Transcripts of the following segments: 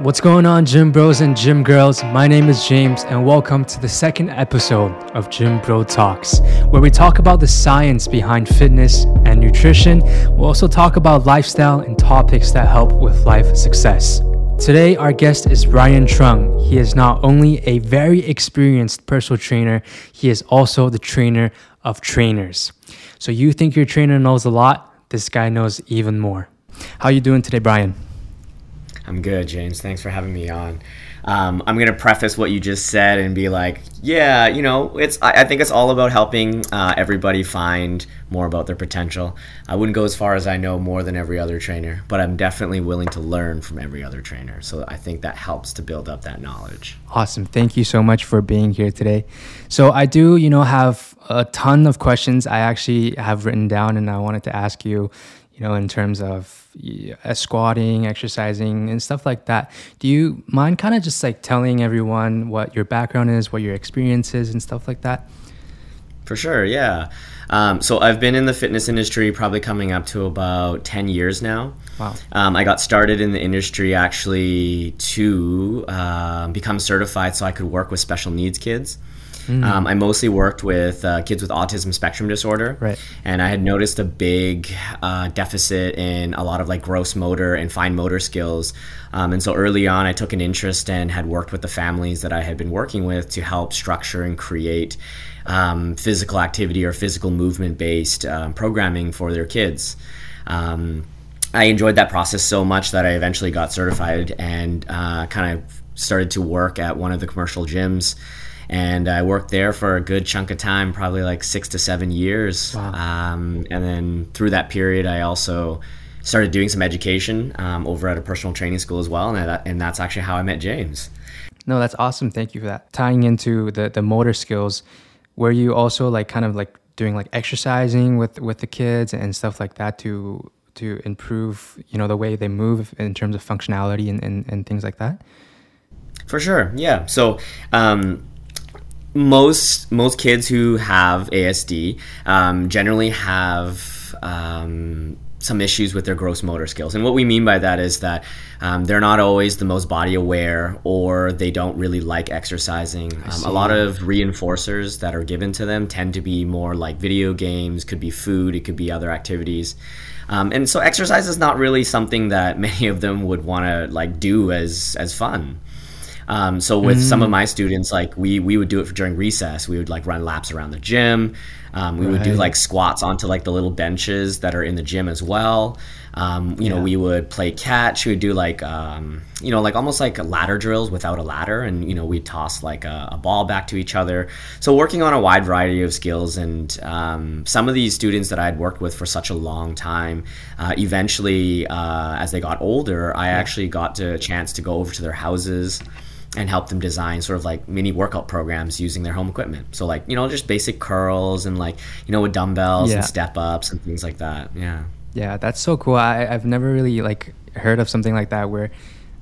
What's going on, gym bros and gym girls? My name is James, and welcome to the second episode of Gym Bro Talks, where we talk about the science behind fitness and nutrition. We'll also talk about lifestyle and topics that help with life success. Today, our guest is Brian Truong. He is not only a very experienced personal trainer, he is also the trainer of trainers. So you think your trainer knows a lot? This guy knows even more. How you doing today, Brian? I'm good, James. Thanks for having me on. Um, I'm gonna preface what you just said and be like, yeah, you know, it's. I, I think it's all about helping uh, everybody find more about their potential. I wouldn't go as far as I know more than every other trainer, but I'm definitely willing to learn from every other trainer. So I think that helps to build up that knowledge. Awesome. Thank you so much for being here today. So I do, you know, have a ton of questions I actually have written down, and I wanted to ask you you know, in terms of uh, squatting, exercising, and stuff like that. Do you mind kind of just like telling everyone what your background is, what your experience is, and stuff like that? For sure, yeah. Um, so I've been in the fitness industry probably coming up to about 10 years now. Wow. Um, I got started in the industry actually to uh, become certified so I could work with special needs kids. Mm. Um, I mostly worked with uh, kids with autism spectrum disorder, right. and I had noticed a big uh, deficit in a lot of like gross motor and fine motor skills. Um, and so early on, I took an interest and had worked with the families that I had been working with to help structure and create um, physical activity or physical movement based um, programming for their kids. Um, I enjoyed that process so much that I eventually got certified and uh, kind of started to work at one of the commercial gyms and I worked there for a good chunk of time, probably like six to seven years. Wow. Um, and then through that period, I also started doing some education um, over at a personal training school as well, and, that, and that's actually how I met James. No, that's awesome. Thank you for that. Tying into the the motor skills, were you also like kind of like doing like exercising with with the kids and stuff like that to to improve you know the way they move in terms of functionality and, and, and things like that? For sure, yeah. So um, most most kids who have ASD um, generally have um, some issues with their gross motor skills. And what we mean by that is that um, they're not always the most body aware or they don't really like exercising. Um, a lot of reinforcers that are given to them tend to be more like video games, could be food, it could be other activities. Um, and so exercise is not really something that many of them would want to like do as as fun. Um, so with mm. some of mm. my students, like we we would do it during recess. We would like run laps around the gym. Um, we right. would do like squats onto like the little benches that are in the gym as well. Um, you yeah. know, we would play catch. We would do like, um, you know, like almost like ladder drills without a ladder, and you know, we'd toss like a, a, ball back to each other. So working on a wide variety of skills, and um, some of these students that I had worked with for such a long time, uh, eventually, uh, as they got older, I actually got a chance to go over to their houses and help them design sort of like mini workout programs using their home equipment. So like, you know, just basic curls and like, you know, with dumbbells yeah. and step ups and things like that. Yeah. Yeah, that's so cool. I, I've never really like heard of something like that where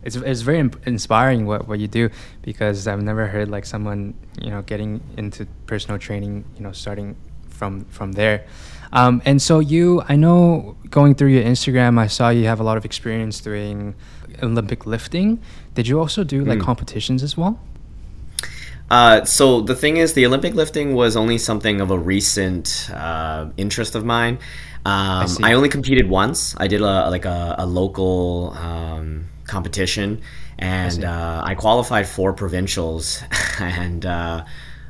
it's, it's very inspiring what, what you do because I've never heard like someone, you know, getting into personal training, you know, starting from, from there. Um, and so you, I know going through your Instagram, I saw you have a lot of experience doing Olympic lifting. Did you also do like mm. competitions as well? Uh, so the thing is, the Olympic lifting was only something of a recent uh, interest of mine. Um, I, I, only competed once. I did a like a, a local um, competition, and I, uh, I, qualified for provincials. and uh,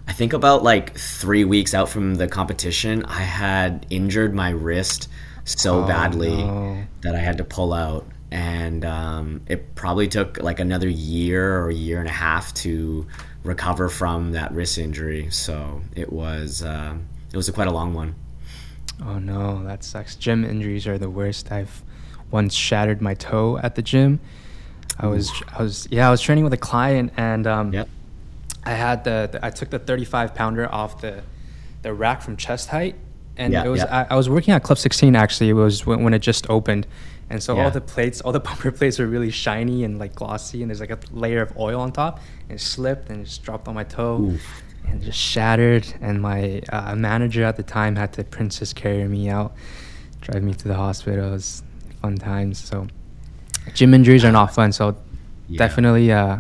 I think about like three weeks out from the competition, I had injured my wrist so oh, badly no. that I had to pull out and um, it probably took like another year or a year and a half to recover from that wrist injury. So it was uh, it was a quite a long one. Oh no, that sucks. Gym injuries are the worst. I've once shattered my toe at the gym. I was I was yeah I was training with a client and um, yep. I had the, the, I took the 35 pounder off the the rack from chest height and yeah, it was yeah. I, I, was working at Club 16 actually. It was when, when it just opened and so yeah. all the plates, all the bumper plates are really shiny and like glossy, and there's like a layer of oil on top. And it slipped and it just dropped on my toe, Oof. and just shattered. And my uh, manager at the time had to princess carry me out, drive me to the hospital. It was fun times. So gym injuries are not fun. So yeah. definitely uh,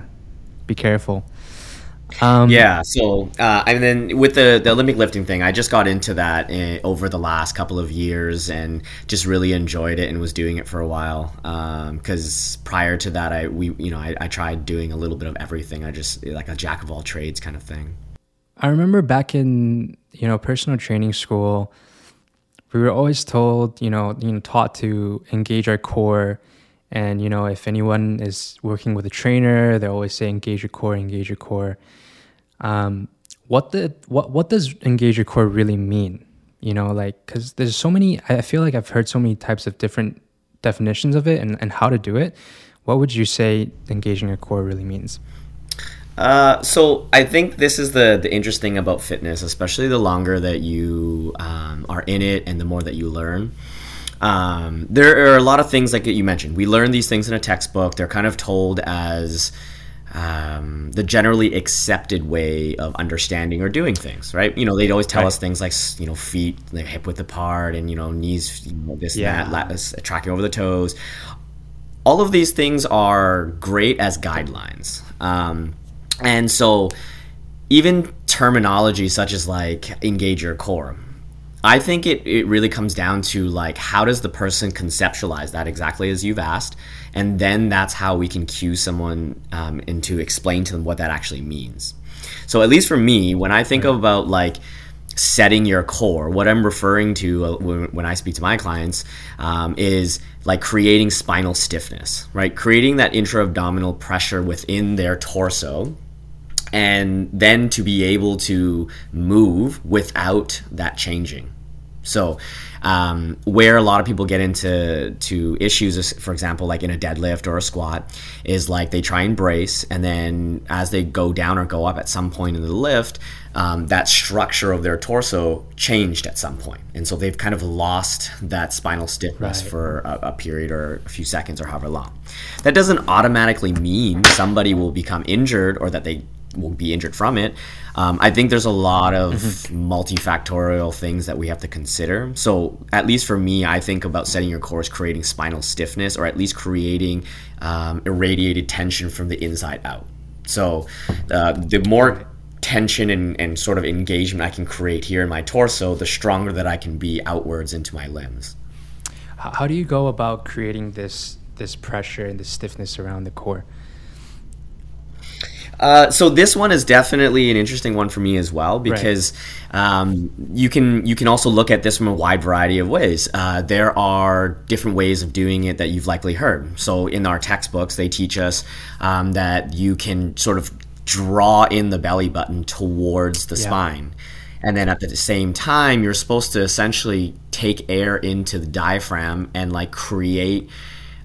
be careful. Um, yeah. So, uh, and then with the, the Olympic lifting thing, I just got into that in, over the last couple of years and just really enjoyed it and was doing it for a while. Because um, prior to that, I we you know I, I tried doing a little bit of everything. I just like a jack of all trades kind of thing. I remember back in you know personal training school, we were always told you know you know taught to engage our core and you know, if anyone is working with a trainer, they always say engage your core, engage your core. Um, what the what what does engage your core really mean? You know, like because there's so many. I feel like I've heard so many types of different definitions of it and, and how to do it. What would you say engaging your core really means? Uh, so I think this is the the interesting about fitness, especially the longer that you um, are in it and the more that you learn. Um, there are a lot of things like you mentioned. We learn these things in a textbook. They're kind of told as um, the generally accepted way of understanding or doing things, right? You know, they'd always tell right. us things like, you know, feet, like hip width apart, and you know, knees, you know, this yeah. and that, lat- tracking over the toes. All of these things are great as guidelines, um, and so even terminology such as like engage your core I think it, it really comes down to like how does the person conceptualize that exactly as you've asked, and then that's how we can cue someone um, and to explain to them what that actually means. So at least for me, when I think right. about like setting your core, what I'm referring to uh, when, when, I speak to my clients um, is like creating spinal stiffness, right? Creating that intra-abdominal pressure within their torso and then to be able to move without that changing. So, um, where a lot of people get into to issues, for example, like in a deadlift or a squat, is like they try and brace, and then as they go down or go up at some point in the lift, um, that structure of their torso changed at some point, and so they've kind of lost that spinal stiffness right. for a, a period or a few seconds or however long. That doesn't automatically mean somebody will become injured or that they will be injured from it. Um, I think there's a lot of mm-hmm. multifactorial things that we have to consider. So, at least for me, I think about setting your core as creating spinal stiffness or at least creating um, irradiated tension from the inside out. So, uh, the more tension and, and sort of engagement I can create here in my torso, the stronger that I can be outwards into my limbs. How do you go about creating this this pressure and this stiffness around the core? Uh, so this one is definitely an interesting one for me as well because right. um, you can you can also look at this from a wide variety of ways. Uh, there are different ways of doing it that you've likely heard. So in our textbooks, they teach us um, that you can sort of draw in the belly button towards the yeah. spine. And then at the same time, you're supposed to essentially take air into the diaphragm and like create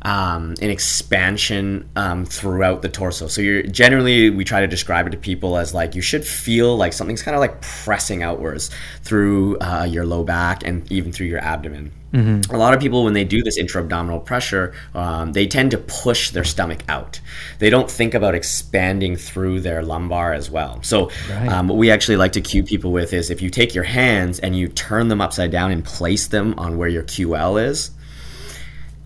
um, an expansion um, throughout the torso. So you're generally we try to describe it to people as like you should feel like something's kind of like pressing outwards through uh, your low back and even through your abdomen. Mm-hmm. A lot of people, when they do this intra-abdominal pressure, um, they tend to push their stomach out. They don't think about expanding through their lumbar as well. So, right. um, what we actually like to cue people with is if you take your hands and you turn them upside down and place them on where your QL is,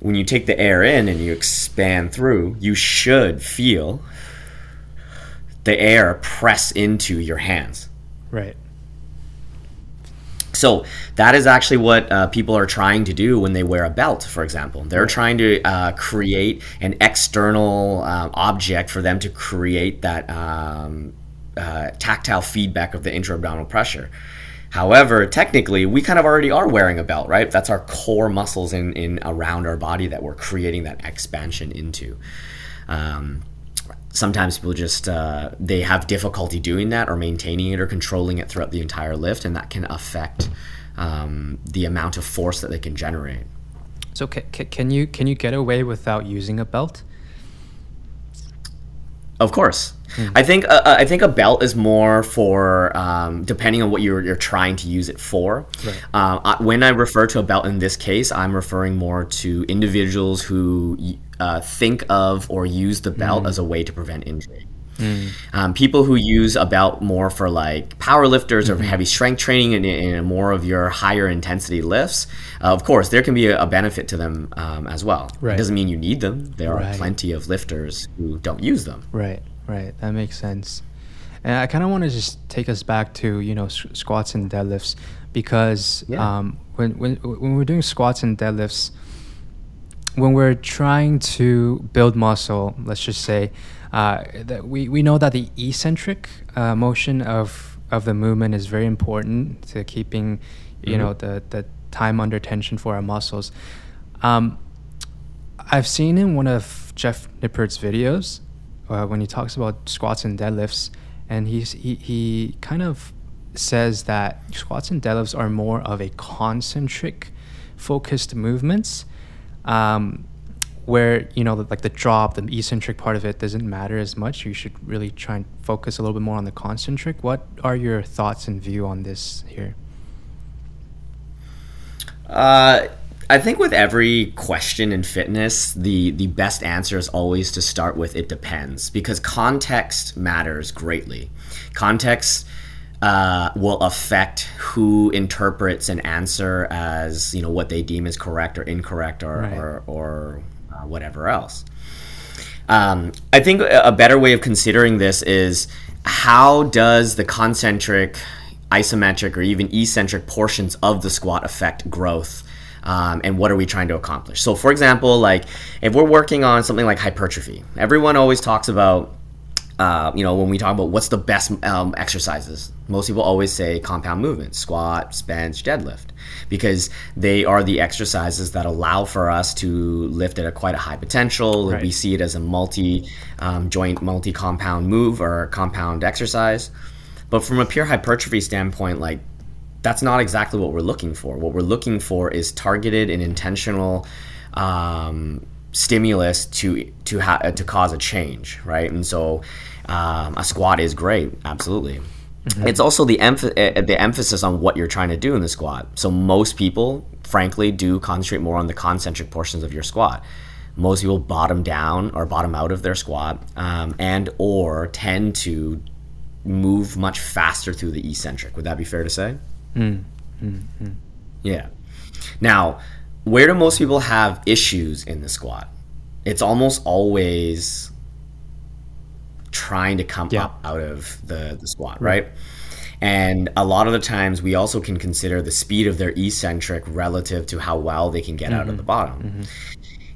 when you take the air in and you expand through, you should feel the air press into your hands. Right. So that is actually what uh, people are trying to do when they wear a belt, for example. They're trying to uh, create an external uh, object for them to create that um, uh, tactile feedback of the intra-abdominal pressure. However, technically, we kind of already are wearing a belt, right? That's our core muscles in, in around our body that we're creating that expansion into. Um, sometimes people just uh, they have difficulty doing that or maintaining it or controlling it throughout the entire lift, and that can affect um, the amount of force that they can generate. So, can, can you can you get away without using a belt? Of course. Mm. I think uh, uh, I think a belt is more for um, depending on what you're you're trying to use it for. Right. Uh, I, when I refer to a belt in this case, I'm referring more to individuals who uh, think of or use the belt mm. as a way to prevent injury. Mm. Um, people who use a belt more for like power lifters mm-hmm. or heavy strength training and, and, more of your higher intensity lifts, uh, of course, there can be a, a benefit to them um, as well. Right. It doesn't mean you need them. There right. are plenty of lifters who don't use them. Right, right. That makes sense. And I kind of want to just take us back to you know squats and deadlifts because yeah. um, when when when we're doing squats and deadlifts, when we're trying to build muscle, let's just say, uh, that we, we know that the eccentric uh, motion of of the movement is very important to keeping, you mm-hmm. know, the the time under tension for our muscles. Um, I've seen in one of Jeff Nippard's videos uh, when he talks about squats and deadlifts and he's, he, he kind of says that squats and deadlifts are more of a concentric focused movements um, where you know like the drop the eccentric part of it doesn't matter as much. You should really try and focus a little bit more on the concentric. What are your thoughts and view on this here? Uh, I think with every question in fitness, the the best answer is always to start with it depends because context matters greatly. Context uh, will affect who interprets an answer as you know what they deem as correct or incorrect or right. or, or uh, whatever else. Um, I think a better way of considering this is how does the concentric, isometric, or even eccentric portions of the squat affect growth um, and what are we trying to accomplish. So, for example, like if we're working on something like hypertrophy, everyone always talks about. Uh, you know, when we talk about what's the best um, exercises, most people always say compound movements, squat, bench, deadlift, because they are the exercises that allow for us to lift at a quite a high potential. Right. We see it as a multi um, joint, multi compound move or compound exercise. But from a pure hypertrophy standpoint, like that's not exactly what we're looking for. What we're looking for is targeted and intentional um, stimulus to to ha- to cause a change, right? And so um, a squat is great, absolutely. Mm-hmm. It's also the emph- eh, the emphasis on what you're trying to do in the squat. So most people, frankly, do concentrate more on the concentric portions of your squat. Most people bottom down or bottom out of their squat, um, and or tend to move much faster through the eccentric. Would that be fair to say? Mm, mm, mm. Yeah. Now, where do most people have issues in the squat? It's almost always trying to come yeah. up out of the, the squat, right? right? And a lot of the times we also can consider the speed of their eccentric relative to how well they can get mm-hmm. out of mm-hmm. the bottom. Mm-hmm.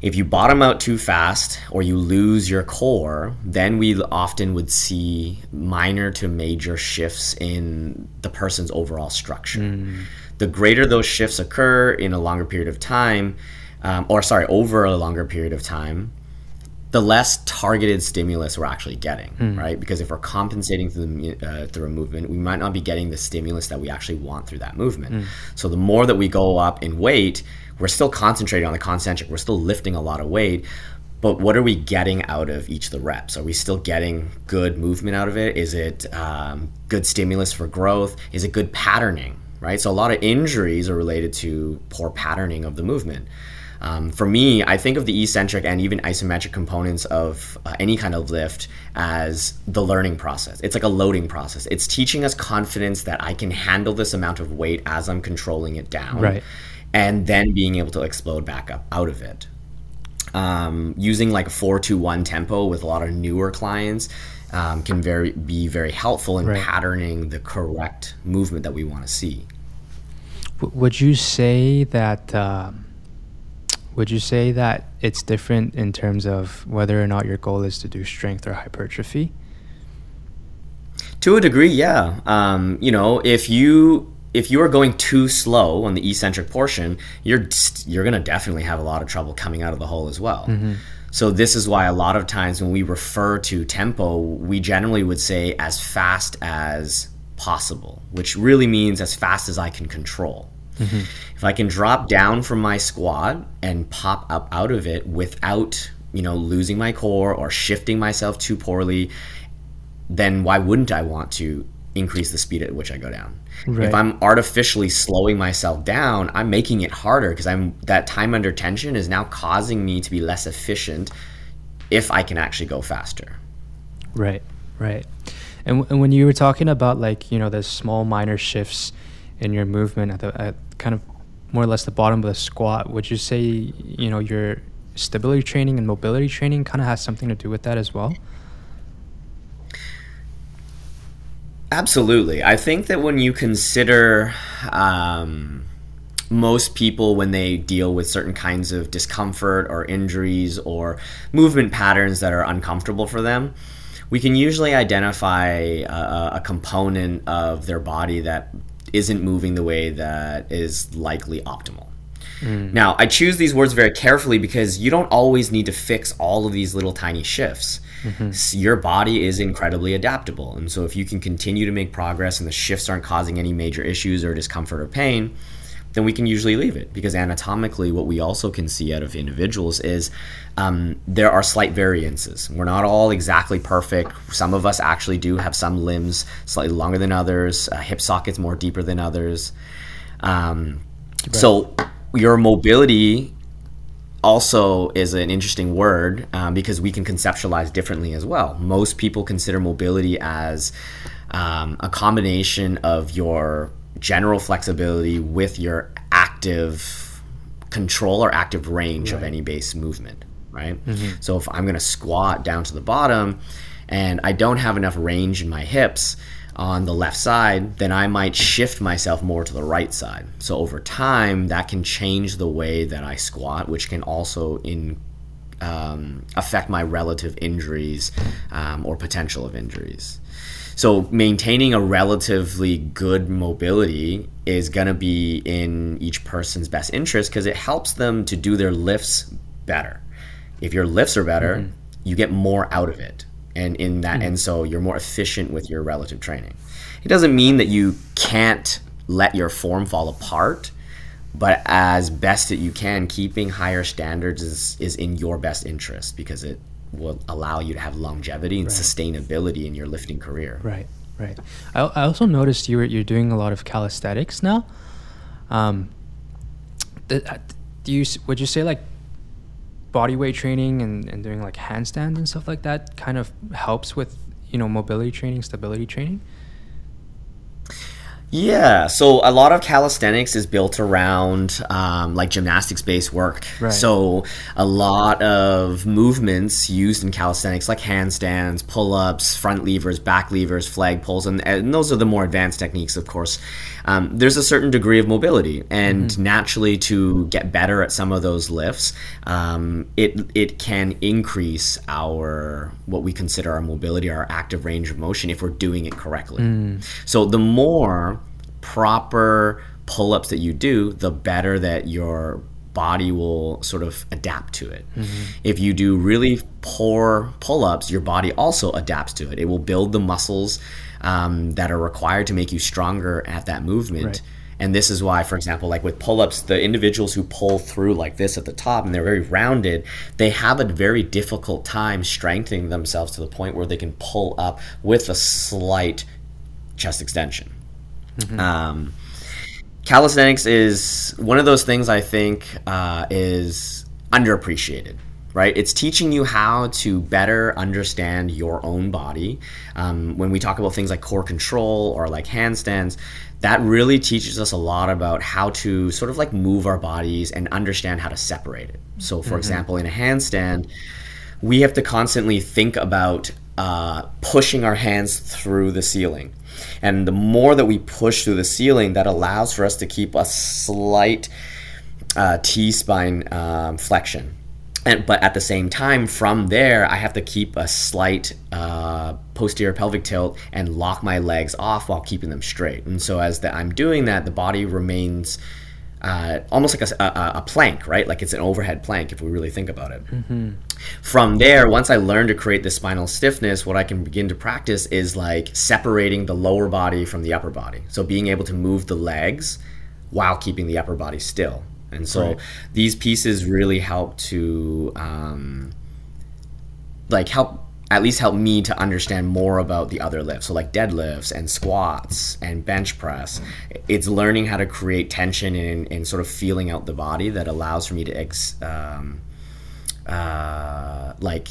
If you bottom out too fast or you lose your core, then we often would see minor to major shifts in the person's overall structure. Mm. The greater those shifts occur in a longer period of time, um, or sorry, over a longer period of time, the less targeted stimulus we're actually getting, mm. right? Because if we're compensating through, the, uh, through a movement, we might not be getting the stimulus that we actually want through that movement. Mm. So the more that we go up in weight, we're still concentrating on the concentric. We're still lifting a lot of weight, but what are we getting out of each of the reps? Are we still getting good movement out of it? Is it um, good stimulus for growth? Is it good patterning? Right. So a lot of injuries are related to poor patterning of the movement. Um, for me, I think of the eccentric and even isometric components of uh, any kind of lift as the learning process. It's like a loading process. It's teaching us confidence that I can handle this amount of weight as I'm controlling it down. Right and then being able to explode back up out of it. Um, using like a four to one tempo with a lot of newer clients um, can very be very helpful in right. patterning the correct movement that we want to see. would you say that? Uh, would you say that it's different in terms of whether or not your goal is to do strength or hypertrophy? To a degree, yeah. Um, you know, if you if you are going too slow on the eccentric portion, you're you're gonna definitely have a lot of trouble coming out of the hole as well. Mm-hmm. So this is why a lot of times when we refer to tempo, we generally would say as fast as possible, which really means as fast as I can control. Mm-hmm. If I can drop down from my squat and pop up out of it without, you know, losing my core or shifting myself too poorly, then why wouldn't I want to increase the speed at which I go down. Right. If I'm artificially slowing myself down, I'm making it harder because I'm that time under tension is now causing me to be less efficient if I can actually go faster. Right. Right. And, and when you were talking about like, you know, the small minor shifts in your movement at the at kind of more or less the bottom of the squat, would you say, you know, your stability training and mobility training kind of has something to do with that as well? Absolutely. I think that when you consider um, most people, when they deal with certain kinds of discomfort or injuries or movement patterns that are uncomfortable for them, we can usually identify a, a component of their body that isn't moving the way that is likely optimal. Mm. Now, I choose these words very carefully because you don't always need to fix all of these little tiny shifts. Mm-hmm. Your body is incredibly adaptable. And so, if you can continue to make progress and the shifts aren't causing any major issues or discomfort or pain, then we can usually leave it because anatomically, what we also can see out of individuals is um, there are slight variances. We're not all exactly perfect. Some of us actually do have some limbs slightly longer than others, uh, hip sockets more deeper than others. Um, right. So, your mobility also is an interesting word um, because we can conceptualize differently as well. Most people consider mobility as um, a combination of your general flexibility with your active control or active range right. of any base movement, right? Mm-hmm. So if I'm going to squat down to the bottom and I don't have enough range in my hips, on the left side, then I might shift myself more to the right side. So over time, that can change the way that I squat, which can also in um, affect my relative injuries um, or potential of injuries. So maintaining a relatively good mobility is going to be in each person's best interest because it helps them to do their lifts better. If your lifts are better, mm-hmm. you get more out of it and in that mm. and so you're more efficient with your relative training it doesn't mean that you can't let your form fall apart but as best that you can keeping higher standards is is in your best interest because it will allow you to have longevity and right. sustainability in your lifting career right right i, I also noticed you were, you're doing a lot of calisthenics now um, do you would you say like body weight training and, and doing like handstands and stuff like that kind of helps with you know mobility training stability training yeah, so a lot of calisthenics is built around um, like gymnastics based work. Right. So a lot of movements used in calisthenics, like handstands, pull ups, front levers, back levers, flag pulls, and, and those are the more advanced techniques, of course. Um, there's a certain degree of mobility, and mm-hmm. naturally, to get better at some of those lifts, um, it it can increase our what we consider our mobility, our active range of motion, if we're doing it correctly. Mm. So the more proper pull ups that you do, the better that your body will sort of adapt to it. Mm-hmm. If you do really poor pull ups, your body also adapts to it. It will build the muscles um, that are required to make you stronger at that movement. Right. And this is why, for example, like with pull ups, the individuals who pull through like this at the top and they're very rounded, they have a very difficult time strengthening themselves to the point where they can pull up with a slight chest extension. Mm-hmm. Um, calisthenics is one of those things I think uh, is underappreciated. Right, it's teaching you how to better understand your own body. Um, when we talk about things like core control or like handstands, that really teaches us a lot about how to sort of like move our bodies and understand how to separate it. So, for mm-hmm. example, in a handstand, we have to constantly think about uh, pushing our hands through the ceiling. And the more that we push through the ceiling, that allows for us to keep a slight uh, T spine um, flexion. And, but at the same time, from there, I have to keep a slight uh, posterior pelvic tilt and lock my legs off while keeping them straight. And so, as the, I'm doing that, the body remains uh, almost like a, a, a, plank, right? Like it's an overhead plank if we really think about it. Mm-hmm. From there, once I learn to create the spinal stiffness, what I can begin to practice is like separating the lower body from the upper body. So being able to move the legs while keeping the upper body still. And so right. these pieces really help to um, like help at least help me to understand more about the other lifts. So like deadlifts and squats and bench press. It's learning how to create tension and, and sort of feeling out the body that allows for me to ex, um, uh, like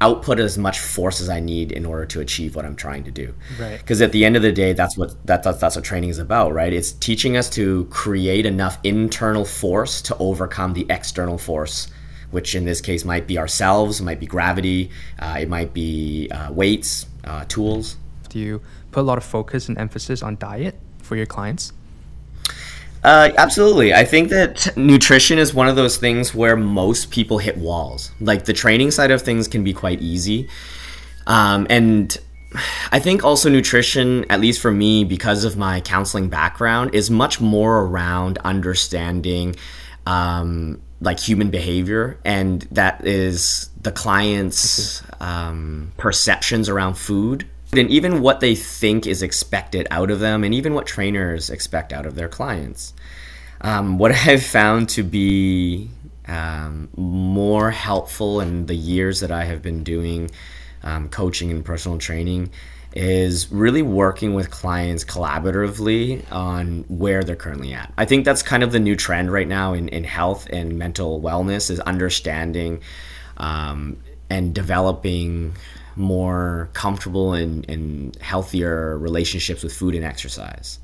output as much force as I need in order to achieve what I'm trying to do. Right. Because at the end of the day, that's what that, that's that's what training is about, right? It's teaching us to create enough internal force to overcome the external force, which in this case might be ourselves, might be gravity, uh, it might be uh, weights, uh, tools. Do you put a lot of focus and emphasis on diet for your clients? Uh, absolutely. I think that nutrition is one of those things where most people hit walls. Like the training side of things can be quite easy. Um, and I think also nutrition, at least for me, because of my counseling background, is much more around understanding um, like human behavior. And that is the client's um, perceptions around food and even what they think is expected out of them, and even what trainers expect out of their clients. Um, what I've found to be um, more helpful in the years that I have been doing um, coaching and personal training is really working with clients collaboratively on where they're currently at. I think that's kind of the new trend right now in, in health and mental wellness is understanding um, and developing more comfortable and, and healthier relationships with food and exercise.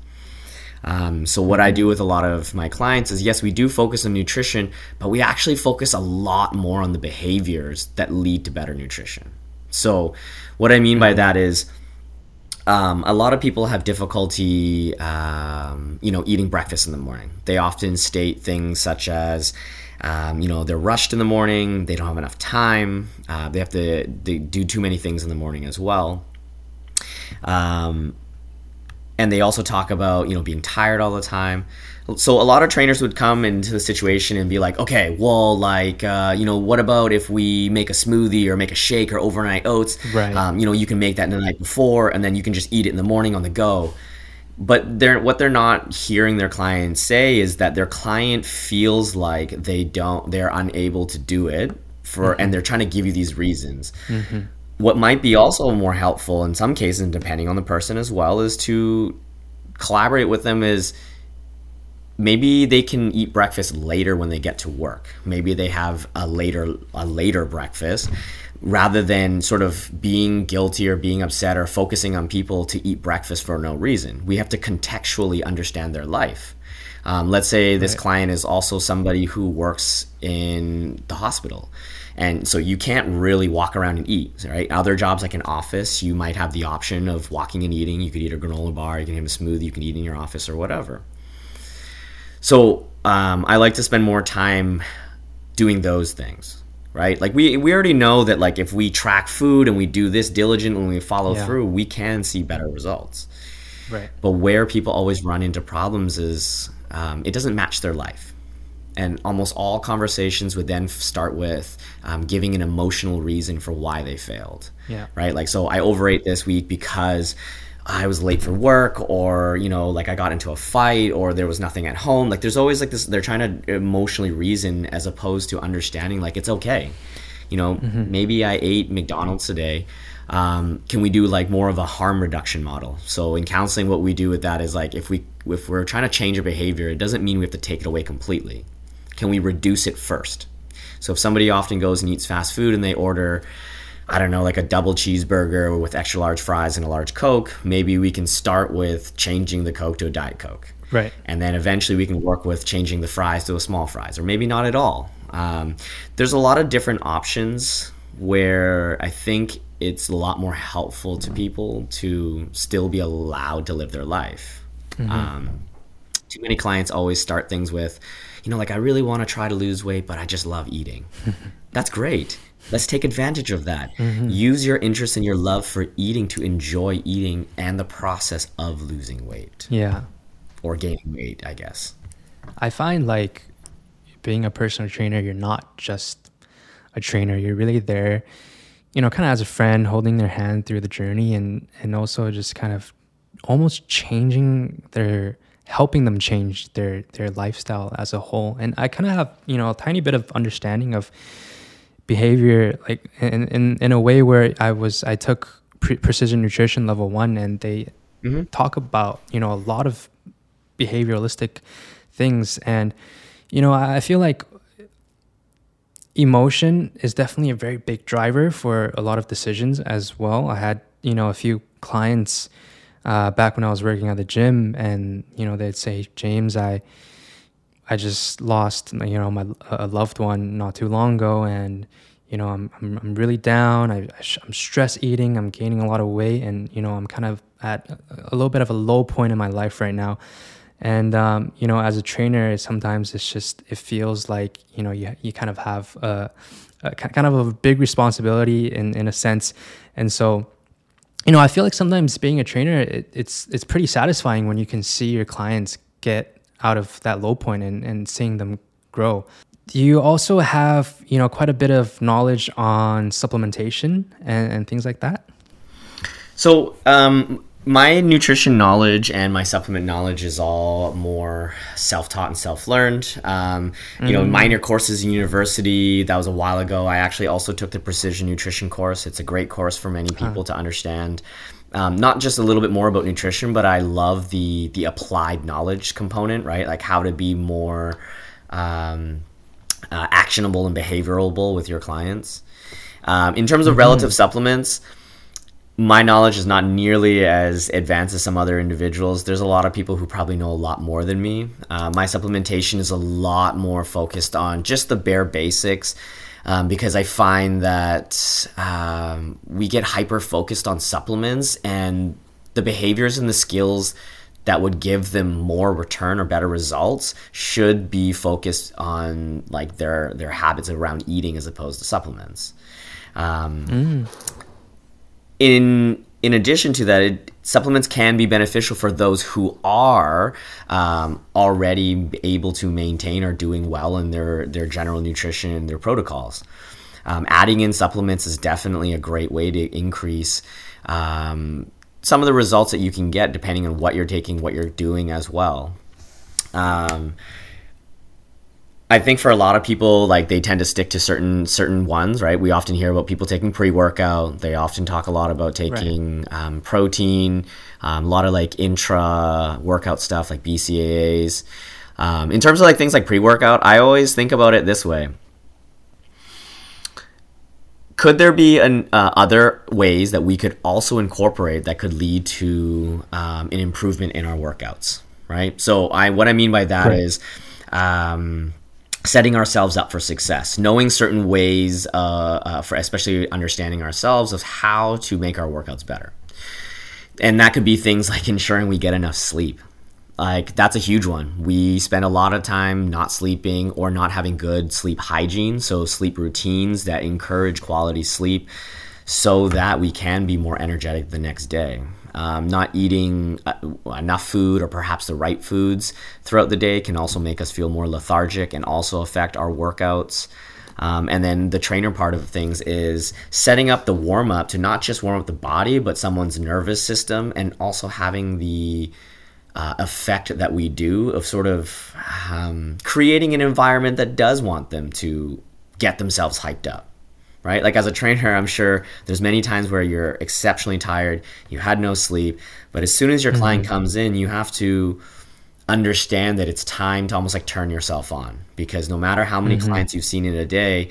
Um, so what I do with a lot of my clients is yes, we do focus on nutrition, but we actually focus a lot more on the behaviors that lead to better nutrition. So what I mean by that is um, a lot of people have difficulty, um, you know, eating breakfast in the morning. They often state things such as, um, you know, they're rushed in the morning. They don't have enough time. Uh, they have to they do too many things in the morning as well. Um, and they also talk about you know being tired all the time. So a lot of trainers would come into the situation and be like, okay, well, like, uh, you know, what about if we make a smoothie or make a shake or overnight oats? Right. Um, you know, you can make that the night before, and then you can just eat it in the morning on the go but they're what they're not hearing their client say is that their client feels like they don't they're unable to do it for mm-hmm. and they're trying to give you these reasons mm-hmm. what might be also more helpful in some cases depending on the person as well is to collaborate with them is maybe they can eat breakfast later when they get to work maybe they have a later a later breakfast rather than sort of being guilty or being upset or focusing on people to eat breakfast for no reason. We have to contextually understand their life. Um, let's say this right. client is also somebody who works in the hospital. And so you can't really walk around and eat, right? Other jobs like an office, you might have the option of walking and eating. You could eat a granola bar, you can have a smoothie, you can eat in your office or whatever. So um, I like to spend more time doing those things right? Like we we already know that like if we track food and we do this diligently and we follow yeah. through, we can see better results. Right. But where people always run into problems is um, it doesn't match their life. And almost all conversations would then start with um, giving an emotional reason for why they failed. Yeah. Right. Like, so I overate this week because I was late for work or, you know, like I got into a fight or there was nothing at home. Like there's always like this they're trying to emotionally reason as opposed to understanding like it's okay. You know, mm-hmm. maybe I ate McDonald's today. Um, can we do like more of a harm reduction model? So in counseling, what we do with that is like if we if we're trying to change a behavior, it doesn't mean we have to take it away completely. Can we reduce it first? So if somebody often goes and eats fast food and they order I don't know, like a double cheeseburger with extra large fries and a large Coke, maybe we can start with changing the Coke to a Diet Coke. Right. And then eventually we can work with changing the fries to a small fries, or maybe not at all. Um, there's a lot of different options where I think it's a lot more helpful to people to still be allowed to live their life. Mm-hmm. Um, too many clients always start things with, you know, like, I really want to try to lose weight, but I just love eating. That's great let's take advantage of that. Mm-hmm. Use your interest and your love for eating to enjoy eating and the process of losing weight. Yeah. Or gaining weight, I guess. I find like being a personal trainer, you're not just a trainer, you're really there, you know, kind of as a friend, holding their hand through the journey and and also just kind of almost changing their helping them change their their lifestyle as a whole. And I kind of have, you know, a tiny bit of understanding of behavior like in, in, in a way where I was I took pre- precision nutrition level one and they mm-hmm. talk about you know a lot of behavioralistic things and you know I feel like emotion is definitely a very big driver for a lot of decisions as well. I had, you know, a few clients uh, back when I was working at the gym, and you know, they'd say, "James, I, I just lost, you know, my a loved one not too long ago, and you know, I'm I'm, I'm really down. I, I'm stress eating. I'm gaining a lot of weight, and you know, I'm kind of at a little bit of a low point in my life right now." And um, you know, as a trainer, sometimes it's just it feels like you know you you kind of have a, a kind of a big responsibility in in a sense, and so you know, I feel like sometimes being a trainer, it, it's it's pretty satisfying when you can see your clients get out of that low point and, and seeing them grow. You also have, you know, quite a bit of knowledge on supplementation and, and things like that? So, um, my nutrition knowledge and my supplement knowledge is all more self-taught and self-learned um, you know mm. minor courses in university that was a while ago i actually also took the precision nutrition course it's a great course for many people to understand um, not just a little bit more about nutrition but i love the the applied knowledge component right like how to be more um, uh, actionable and behaviorable with your clients um, in terms of mm-hmm. relative supplements my knowledge is not nearly as advanced as some other individuals. There's a lot of people who probably know a lot more than me. Uh, my supplementation is a lot more focused on just the bare basics. Um, because I find that um, we get hyper focused on supplements and the behaviors and the skills that would give them more return or better results should be focused on like their their habits around eating as opposed to supplements. Um, mm in in addition to that, it, supplements can be beneficial for those who are um, already able to maintain or doing well in their their general nutrition and their protocols. Um, adding in supplements is definitely a great way to increase um, some of the results that you can get depending on what you're taking, what you're doing as well. I think for a lot of people, like they tend to stick to certain certain ones, right? We often hear about people taking pre workout. They often talk a lot about taking right. um, protein, um, a lot of like intra workout stuff like BCAAs. Um, in terms of like things like pre workout, I always think about it this way: Could there be an, uh, other ways that we could also incorporate that could lead to um, an improvement in our workouts? Right. So I what I mean by that right. is um, setting ourselves up for success, knowing certain ways, uh, uh, for especially understanding ourselves of how to make our workouts better. And that could be things like ensuring we get enough sleep. Like that's a huge one. We spend a lot of time not sleeping or not having good sleep hygiene, so sleep routines that encourage quality sleep so that we can be more energetic the next day um, not eating uh, enough food or perhaps the right foods throughout the day can also make us feel more lethargic and also affect our workouts. Um, and then the trainer part of things is setting up the warm up to not just warm up the body, but someone's nervous system, and also having the uh, effect that we do of sort of um, creating an environment that does want them to get themselves hyped up right? Like as a trainer, I'm sure there's many times where you're exceptionally tired, you had no sleep, but as soon as your mm-hmm. client comes in, you have to understand that it's time to almost like turn yourself on because no matter how many mm-hmm. clients you've seen in a day,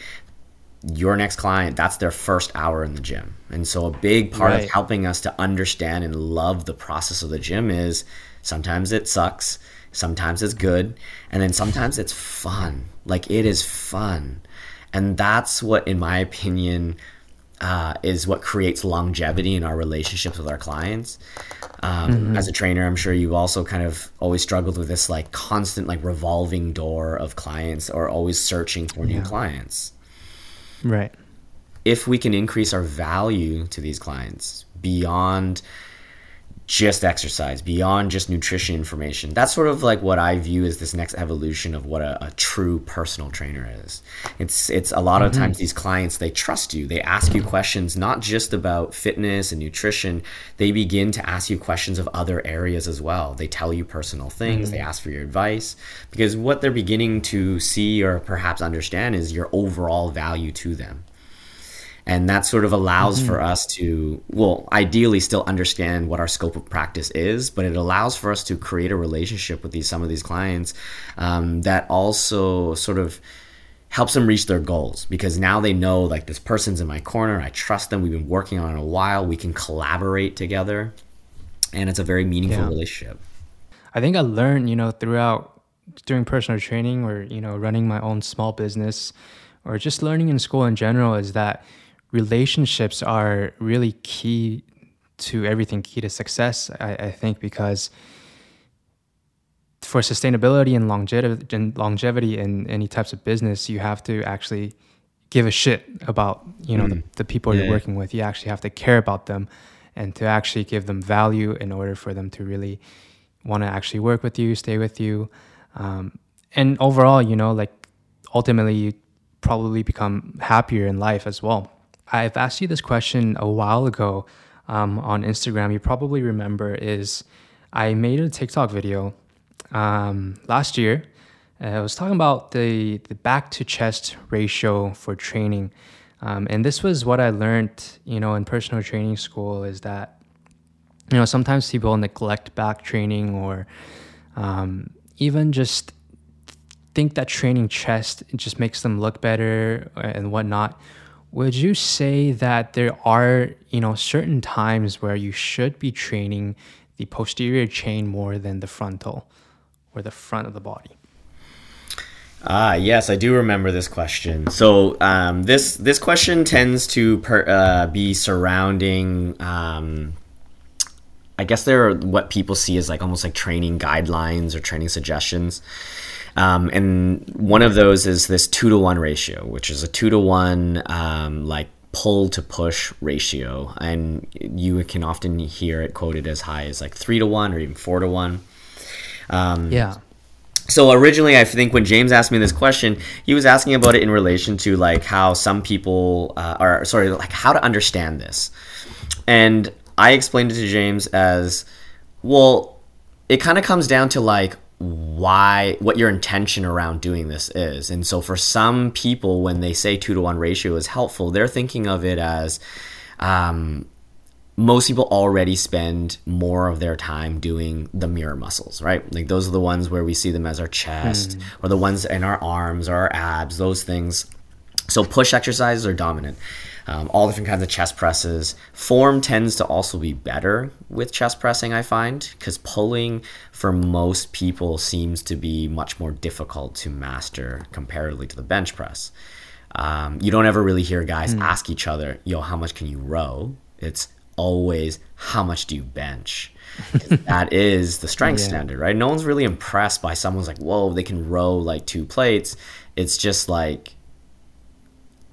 your next client, that's their first hour in the gym. And so a big part right. of helping us to understand and love the process of the gym is sometimes it sucks, sometimes it's good, and then sometimes it's fun. Like it is fun. And that's what, in my opinion, uh, is what creates longevity in our relationships with our clients. Um, mm-hmm. As a trainer, I'm sure you've also kind of always struggled with this like constant like revolving door of clients or always searching for yeah. new clients. Right. If we can increase our value to these clients beyond just exercise, beyond just nutrition information. That's sort of like what I view as this next evolution of what a, a true personal trainer is. It's it's a lot mm-hmm. of times these clients they trust you. They ask you questions not just about fitness and nutrition. They begin to ask you questions of other areas as well. They tell you personal things. Mm-hmm. They ask for your advice because what they're beginning to see or perhaps understand is your overall value to them and that sort of allows mm-hmm. for us to well ideally still understand what our scope of practice is but it allows for us to create a relationship with these some of these clients um, that also sort of helps them reach their goals because now they know like this person's in my corner. I trust them. We've been working on it a while. We can collaborate together, and it's a very meaningful yeah. relationship. I think I learned, you know, throughout doing personal training or you know running my own small business or just learning in school in general is that relationships are really key to everything, key to success. I, I think because for sustainability and longevity, and longevity in any types of business, you have to actually give a shit about you know mm. the, the, people yeah. you're working with. You actually have to care about them, and to actually give them value in order for them to really want to actually work with you, stay with you, um, and overall, you know, like ultimately, you probably become happier in life as well. I've asked you this question a while ago um, on Instagram. You probably remember is I made a TikTok video um, last year. Uh, I was talking about the, the back to chest ratio for training. Um, and this was what I learned, you know, in personal training school is that, you know, sometimes people neglect back training or um, even just think that training chest just makes them look better and whatnot. Would you say that there are, you know, certain times where you should be training the posterior chain more than the frontal? or the front of the body? Ah, yes, I do remember this question. So um, this this question tends to per, uh, be surrounding. Um, I guess they're what people see as like almost like training guidelines or training suggestions. Um, and one of those is this two to one ratio, which is a two to one um, like pull to push ratio, and you can often hear it quoted as high as like three to one or even four to one. Um, yeah. So originally, I think when James asked me this question, he was asking about it in relation to like how some people uh, are sorry, like how to understand this, and I explained it to James as well. It kind of comes down to like why what your intention around doing this is and so for some people when they say two to one ratio is helpful they're thinking of it as um, most people already spend more of their time doing the mirror muscles, right? Like those are the ones where we see them as our chest mm. or the ones in our arms or our abs, those things. So push exercises are dominant. Um, all different kinds of chest presses. Form tends to also be better with chest pressing, I find, because pulling for most people seems to be much more difficult to master comparatively to the bench press. Um, you don't ever really hear guys mm. ask each other, yo, how much can you row? It's always how much do you bench? that is the strength yeah. standard, right? No one's really impressed by someone's like, whoa, they can row like two plates. It's just like,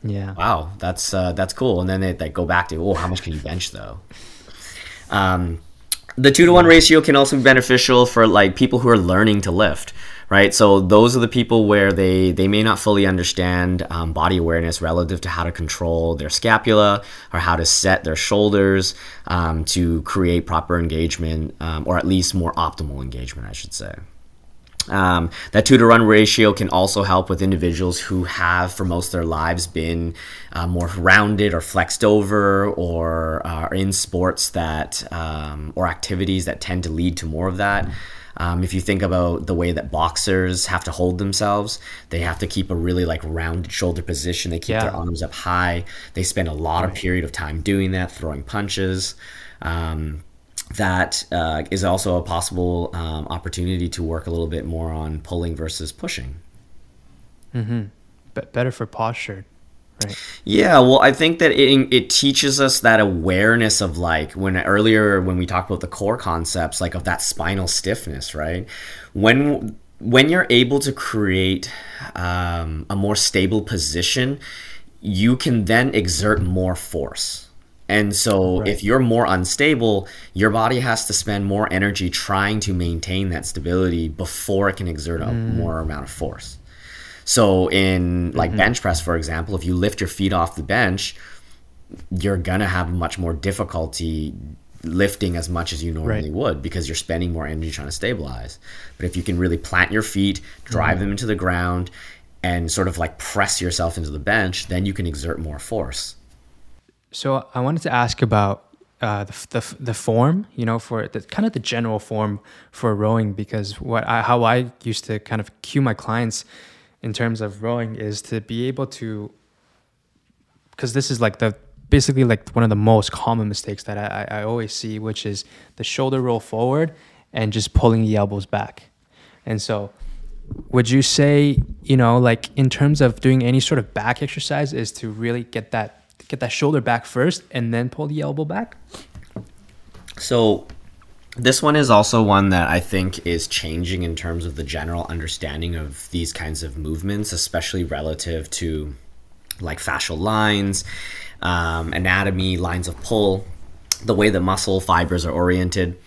yeah, wow, that's uh, that's cool. And then they, they go back to, oh, how much can you bench though? Um, the two to one ratio can also be beneficial for like people who are learning to lift right so those are the people where they they may not fully understand um, body awareness relative to how to control their scapula or how to set their shoulders um, to create proper engagement um, or at least more optimal engagement i should say um, that two to one ratio can also help with individuals who have, for most of their lives, been uh, more rounded or flexed over, or uh, are in sports that um, or activities that tend to lead to more of that. Um, if you think about the way that boxers have to hold themselves, they have to keep a really like rounded shoulder position. They keep yeah. their arms up high. They spend a lot of period of time doing that, throwing punches. Um, that uh, is also a possible um, opportunity to work a little bit more on pulling versus pushing. Mm-hmm. But better for posture. Right. Yeah, well, I think that it, it teaches us that awareness of like when earlier when we talked about the core concepts, like of that spinal stiffness, right? When when you're able to create um, a more stable position, you can then exert more force. And so, right. if you're more unstable, your body has to spend more energy trying to maintain that stability before it can exert a mm. more amount of force. So in like mm-hmm. bench press, for example, if you lift your feet off the bench, you're gonna have much more difficulty lifting as much as you normally right. would because you're spending more energy trying to stabilize. But if you can really plant your feet, drive mm-hmm. them into the ground, and sort of like press yourself into the bench, then you can exert more force. So I wanted to ask about uh, the, the, the form, you know, for the kind of the general form for rowing, because what I, how I used to kind of cue my clients in terms of rowing is to be able to because this is like the basically like one of the most common mistakes that I, I always see, which is the shoulder roll forward and just pulling the elbows back. And so would you say, you know, like in terms of doing any sort of back exercise is to really get that get that shoulder back first and then pull the elbow back? So this one is also one that I think is changing in terms of the general understanding of these kinds of movements, especially relative to like fascial lines, um, anatomy, lines of pull, the way the muscle fibers are oriented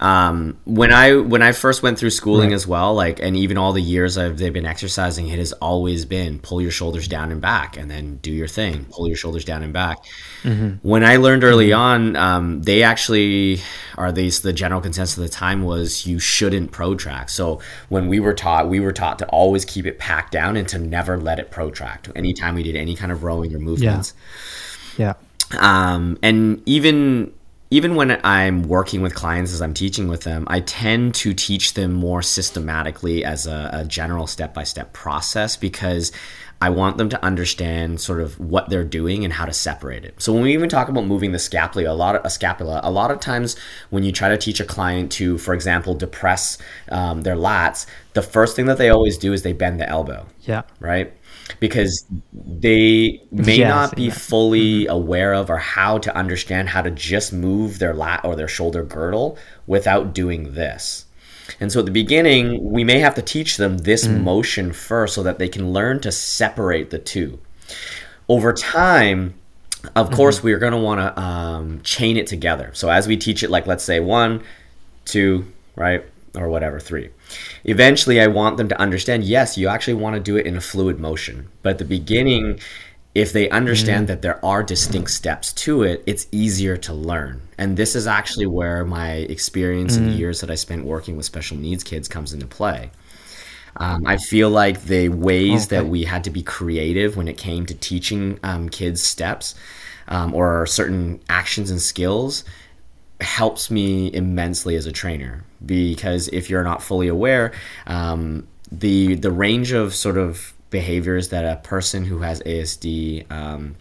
um, when I when I first went through schooling right. as well, like and even all the years I've they've been exercising, it has always been pull your shoulders down and back, and then do your thing, pull your shoulders down and back. Mm-hmm. When I learned early on, um, they actually, or at least the general consensus at the time was you shouldn't protract. So when we were taught, we were taught to always keep it packed down and to never let it protract. Anytime we did any kind of rowing or movements. Yeah. yeah. Um, and even even when I'm working with clients as I'm teaching with them, I tend to teach them more systematically as a, a general step by step process because I want them to understand sort of what they're doing and how to separate it. So when we even talk about moving the scapula, a lot of a scapula, a lot of times when you try to teach a client to, for example, depress um, their lats, the first thing that they always do is they bend the elbow. Yeah. Right because they may yes, not be yeah. fully mm-hmm. aware of or how to understand how to just move their lat or their shoulder girdle without doing this. And so at the beginning, we may have to teach them this mm. motion first so that they can learn to separate the two. Over time, of mm-hmm. course, we're going to want to um, chain it together. So as we teach it, like let's say one, two, right? or whatever, three. Eventually, I want them to understand yes, you actually want to do it in a fluid motion. But at the beginning, if they understand mm that there are distinct steps to it, it's easier to learn. And this is actually where my experience mm and years that I spent working with special needs kids comes into play. Um, I feel like the ways okay. that we had to be creative when it came to teaching um, kids steps um, or certain actions and skills helps me immensely as a trainer because if you're not fully aware, um, the the range of sort of behaviors that a person who has ASD um,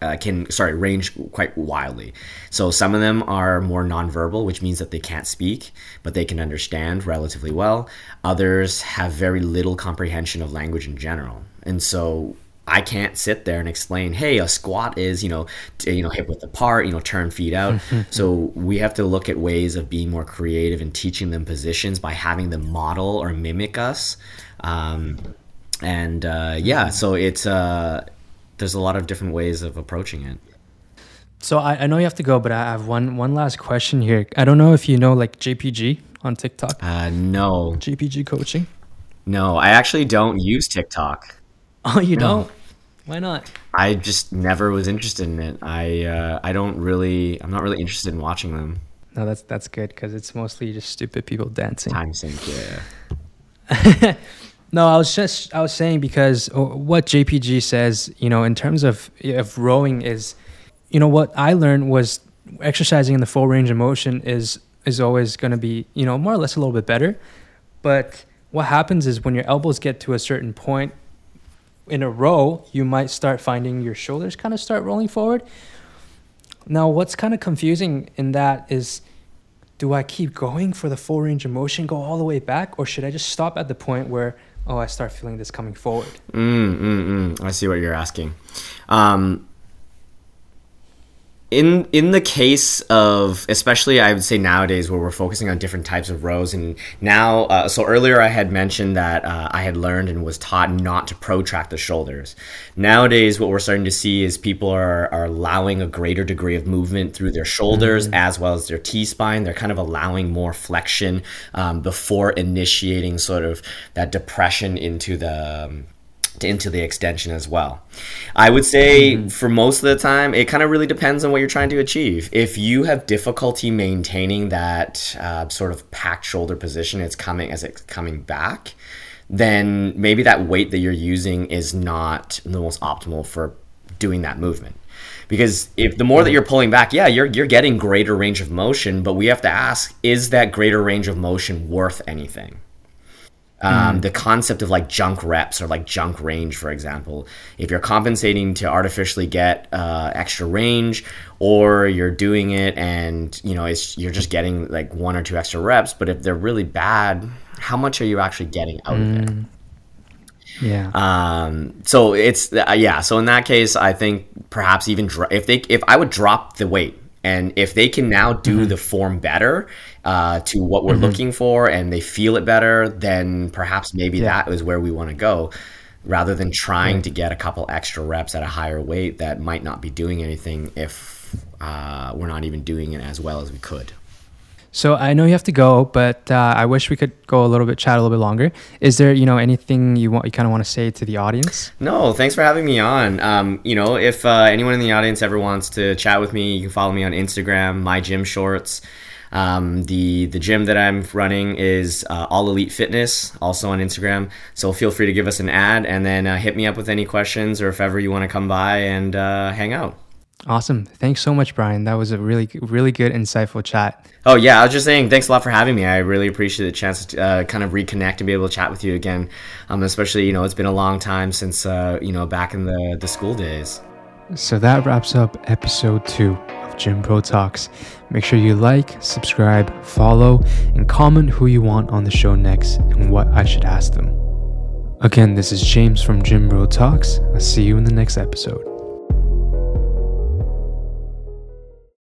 uh, can sorry range quite wildly. So some of them are more nonverbal, which means that they can't speak, but they can understand relatively well. Others have very little comprehension of language in general, and so I can't sit there and explain, hey, a squat is, you know, t- you know, hip width apart, you know, turn feet out. so we have to look at ways of being more creative and teaching them positions by having them model or mimic us. Um, and uh, yeah, so it's uh, there's a lot of different ways of approaching it. So I, I know you have to go, but I have one one last question here. I don't know if you know like JPG on TikTok. Uh, no. JPG coaching. No, I actually don't use TikTok. Oh, you don't? Why not? I just never was interested in it. I uh, I don't really. I'm not really interested in watching them. No, that's that's good because it's mostly just stupid people dancing. Time sink, yeah. no, I was just I was saying because uh, what JPG says, you know, in terms of of rowing is, you know, what I learned was exercising in the full range of motion is is always going to be you know more or less a little bit better, but what happens is when your elbows get to a certain point in a row, you might start finding your shoulders kind of start rolling forward. Now, what's kind of confusing in that is do I keep going for the full range of motion, go all the way back, or should I just stop at the point where, oh, I start feeling this coming forward? Mm, mm, mm. I see what you're asking. Um, in in the case of especially i would say nowadays where we're focusing on different types of rows and now uh, so earlier i had mentioned that uh, i had learned and was taught not to protract the shoulders nowadays what we're starting to see is people are, are allowing a greater degree of movement through their shoulders mm-hmm. as well as their t-spine they're kind of allowing more flexion um, before initiating sort of that depression into the um, into the extension as well. I would say mm-hmm. for most of the time, it kind of really depends on what you're trying to achieve. If you have difficulty maintaining that uh, sort of packed shoulder position, it's coming as it's coming back, then maybe that weight that you're using is not the most optimal for doing that movement. Because if the more that you're pulling back, yeah, you're you're getting greater range of motion, but we have to ask, is that greater range of motion worth anything? Um, The concept of like junk reps or like junk range, for example, if you're compensating to artificially get uh, extra range, or you're doing it and you know it's you're just getting like one or two extra reps, but if they're really bad, how much are you actually getting out of it? Yeah. Um, so it's uh, yeah. So in that case, I think perhaps even dro- if they if I would drop the weight and if they can now do the form better uh, to what we're looking for and they feel it better, then perhaps maybe that is where we want to go. Rather than trying to get a couple extra reps at a higher weight that might not be doing anything if uh, we're not even doing it as well as we could. So I know you have to go, but uh, I wish we could go a little bit, chat a little bit longer. Is there, you know, anything you want, you kind of want to say to the audience? No, thanks for having me on. Um, you know, if uh, anyone in the audience ever wants to chat with me, you can follow me on Instagram, my gym shorts. Um, the the gym that I'm running is uh, All Elite Fitness, also on Instagram. So feel free to give us an ad and then uh, hit me up with any questions or if ever you want to come by and uh, hang out. Awesome. Thanks so much, Brian. That was a really, really good, insightful chat. Oh yeah, I was just saying thanks a lot for having me. I really appreciate the chance to uh, kind of reconnect and be able to chat with you again. Um, especially you know it's been a long time since uh, you know back in the the school days. So that wraps up episode two of Gym Bro Talks. Make sure you like, subscribe, follow, and comment who you want on the show next and what I should ask them. Again, this is James from Gym Bro Talks. I'll see you in the next episode.